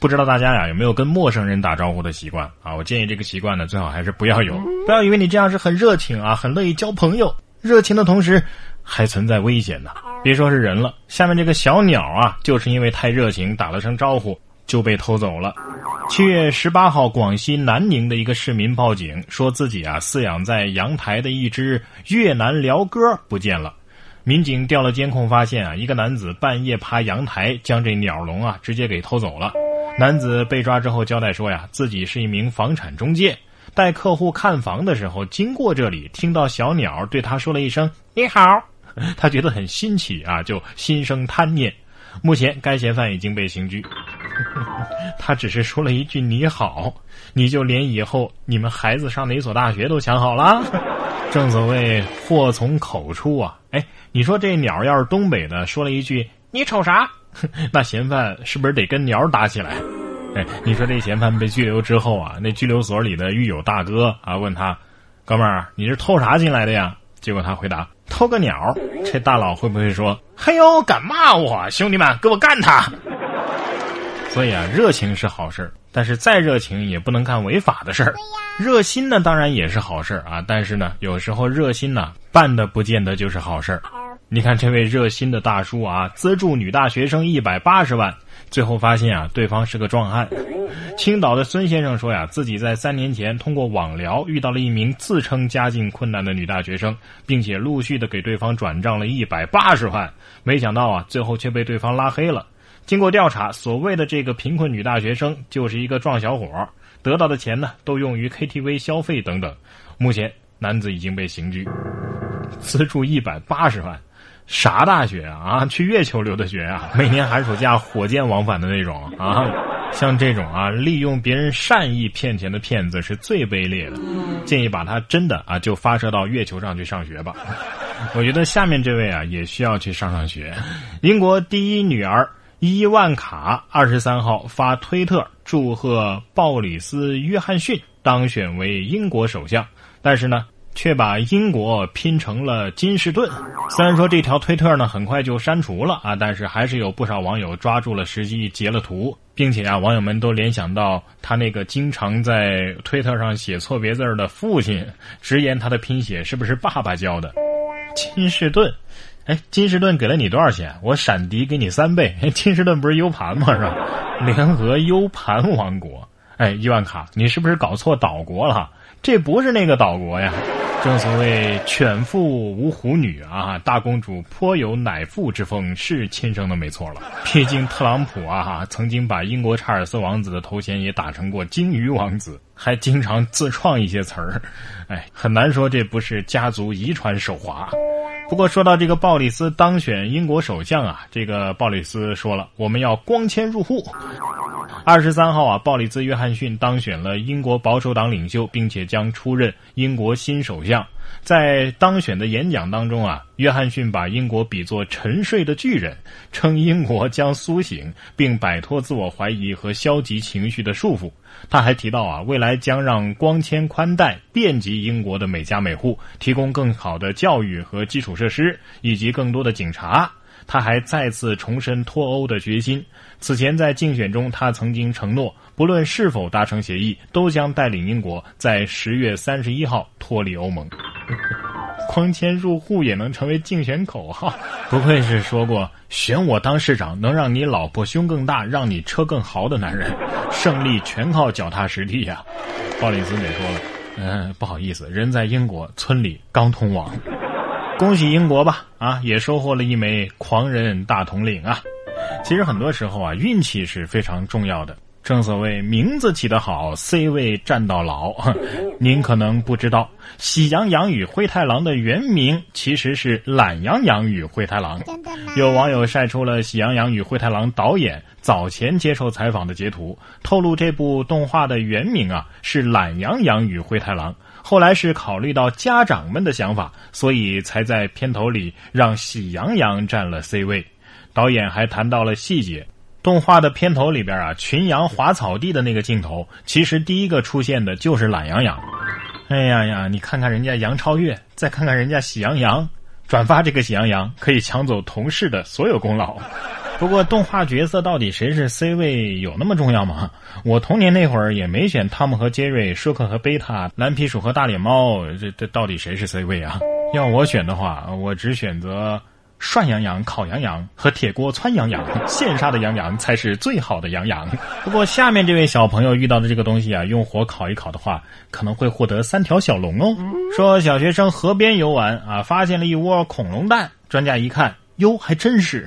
不知道大家呀有没有跟陌生人打招呼的习惯啊？我建议这个习惯呢，最好还是不要有。不要以为你这样是很热情啊，很乐意交朋友。热情的同时，还存在危险呢。别说是人了，下面这个小鸟啊，就是因为太热情，打了声招呼就被偷走了。七月十八号，广西南宁的一个市民报警，说自己啊饲养在阳台的一只越南鹩哥不见了。民警调了监控，发现啊，一个男子半夜爬阳台，将这鸟笼啊直接给偷走了。男子被抓之后交代说呀，自己是一名房产中介，带客户看房的时候经过这里，听到小鸟对他说了一声“你好”，他觉得很新奇啊，就心生贪念。目前该嫌犯已经被刑拘。他只是说了一句“你好”，你就连以后你们孩子上哪所大学都想好了？正所谓祸从口出啊！哎。你说这鸟要是东北的，说了一句“你瞅啥”，那嫌犯是不是得跟鸟打起来？哎，你说这嫌犯被拘留之后啊，那拘留所里的狱友大哥啊问他：“哥们儿，你是偷啥进来的呀？”结果他回答：“偷个鸟。”这大佬会不会说：“嘿呦，敢骂我？兄弟们，给我干他！”所以啊，热情是好事但是再热情也不能干违法的事儿。热心呢，当然也是好事啊，但是呢，有时候热心呢办的不见得就是好事儿。你看这位热心的大叔啊，资助女大学生一百八十万，最后发现啊，对方是个壮汉。青岛的孙先生说呀，自己在三年前通过网聊遇到了一名自称家境困难的女大学生，并且陆续的给对方转账了一百八十万，没想到啊，最后却被对方拉黑了。经过调查，所谓的这个贫困女大学生就是一个壮小伙，得到的钱呢都用于 KTV 消费等等。目前男子已经被刑拘，资助一百八十万。啥大学啊？啊，去月球留的学啊？每年寒暑假火箭往返的那种啊？像这种啊，利用别人善意骗钱的骗子是最卑劣的。建议把他真的啊，就发射到月球上去上学吧。我觉得下面这位啊，也需要去上上学。英国第一女儿伊万卡二十三号发推特祝贺鲍里斯·约翰逊当选为英国首相，但是呢。却把英国拼成了金士顿。虽然说这条推特呢很快就删除了啊，但是还是有不少网友抓住了时机截了图，并且啊，网友们都联想到他那个经常在推特上写错别字的父亲，直言他的拼写是不是爸爸教的？金士顿，哎，金士顿给了你多少钱？我闪迪给你三倍。金士顿不是 U 盘吗？是吧？联合 U 盘王国。哎，伊万卡，你是不是搞错岛国了？这不是那个岛国呀。正所谓犬父无虎女啊，大公主颇有乃父之风，是亲生的没错了。毕竟特朗普啊，曾经把英国查尔斯王子的头衔也打成过鲸鱼王子，还经常自创一些词儿，哎，很难说这不是家族遗传手滑。不过说到这个鲍里斯当选英国首相啊，这个鲍里斯说了，我们要光纤入户。二十三号啊，鲍里斯·约翰逊当选了英国保守党领袖，并且将出任英国新首相。在当选的演讲当中啊，约翰逊把英国比作沉睡的巨人，称英国将苏醒，并摆脱自我怀疑和消极情绪的束缚。他还提到啊，未来将让光纤宽带遍及英国的每家每户，提供更好的教育和基础设施，以及更多的警察。他还再次重申脱欧的决心。此前在竞选中，他曾经承诺，不论是否达成协议，都将带领英国在十月三十一号脱离欧盟。光纤入户也能成为竞选口号，不愧是说过选我当市长能让你老婆胸更大，让你车更豪的男人。胜利全靠脚踏实地呀！鲍里斯也说了，嗯，不好意思，人在英国，村里刚通网。恭喜英国吧，啊，也收获了一枚狂人大统领啊！其实很多时候啊，运气是非常重要的。正所谓名字起得好，C 位站到老。您可能不知道，喜羊羊与灰太狼的原名其实是懒羊羊与灰太狼。有网友晒出了喜羊羊与灰太狼导演早前接受采访的截图，透露这部动画的原名啊是懒羊羊与灰太狼。后来是考虑到家长们的想法，所以才在片头里让喜羊羊占了 C 位。导演还谈到了细节，动画的片头里边啊，群羊滑草地的那个镜头，其实第一个出现的就是懒羊羊。哎呀呀，你看看人家杨超越，再看看人家喜羊羊，转发这个喜羊羊可以抢走同事的所有功劳。不过动画角色到底谁是 C 位有那么重要吗？我童年那会儿也没选汤姆和杰瑞、舒克和贝塔、蓝皮鼠和大脸猫，这这到底谁是 C 位啊？要我选的话，我只选择。涮羊羊、烤羊羊和铁锅汆羊羊，现杀的羊羊才是最好的羊羊。不过下面这位小朋友遇到的这个东西啊，用火烤一烤的话，可能会获得三条小龙哦。说小学生河边游玩啊，发现了一窝恐龙蛋，专家一看，哟，还真是。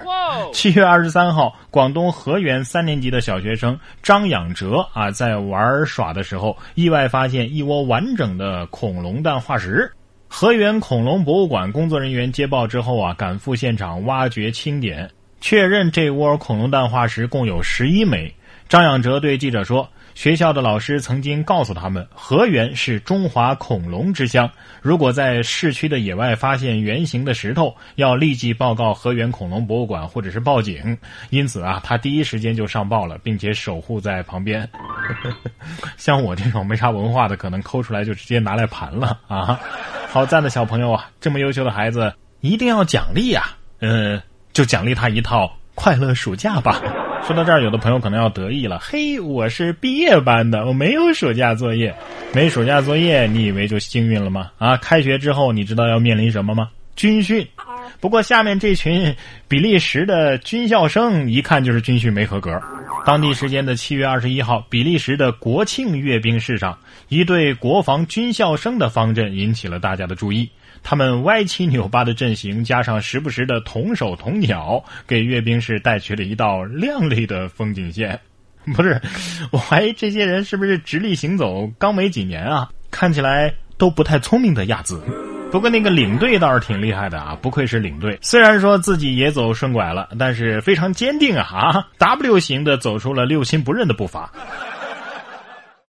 七月二十三号，广东河源三年级的小学生张养哲啊，在玩耍的时候，意外发现一窝完整的恐龙蛋化石。河源恐龙博物馆工作人员接报之后啊，赶赴现场挖掘清点，确认这窝恐龙蛋化石共有十一枚。张养哲对记者说：“学校的老师曾经告诉他们，河源是中华恐龙之乡。如果在市区的野外发现圆形的石头，要立即报告河源恐龙博物馆或者是报警。因此啊，他第一时间就上报了，并且守护在旁边。像我这种没啥文化的，可能抠出来就直接拿来盘了啊。”好赞的小朋友啊！这么优秀的孩子一定要奖励呀！嗯，就奖励他一套快乐暑假吧。说到这儿，有的朋友可能要得意了。嘿，我是毕业班的，我没有暑假作业，没暑假作业，你以为就幸运了吗？啊，开学之后你知道要面临什么吗？军训。不过下面这群比利时的军校生一看就是军训没合格。当地时间的七月二十一号，比利时的国庆阅兵式上，一队国防军校生的方阵引起了大家的注意。他们歪七扭八的阵型，加上时不时的同手同脚，给阅兵式带去了一道亮丽的风景线。不是，我怀疑这些人是不是直立行走刚没几年啊？看起来都不太聪明的样子。不过那个领队倒是挺厉害的啊，不愧是领队。虽然说自己也走顺拐了，但是非常坚定啊啊！W 型的走出了六亲不认的步伐。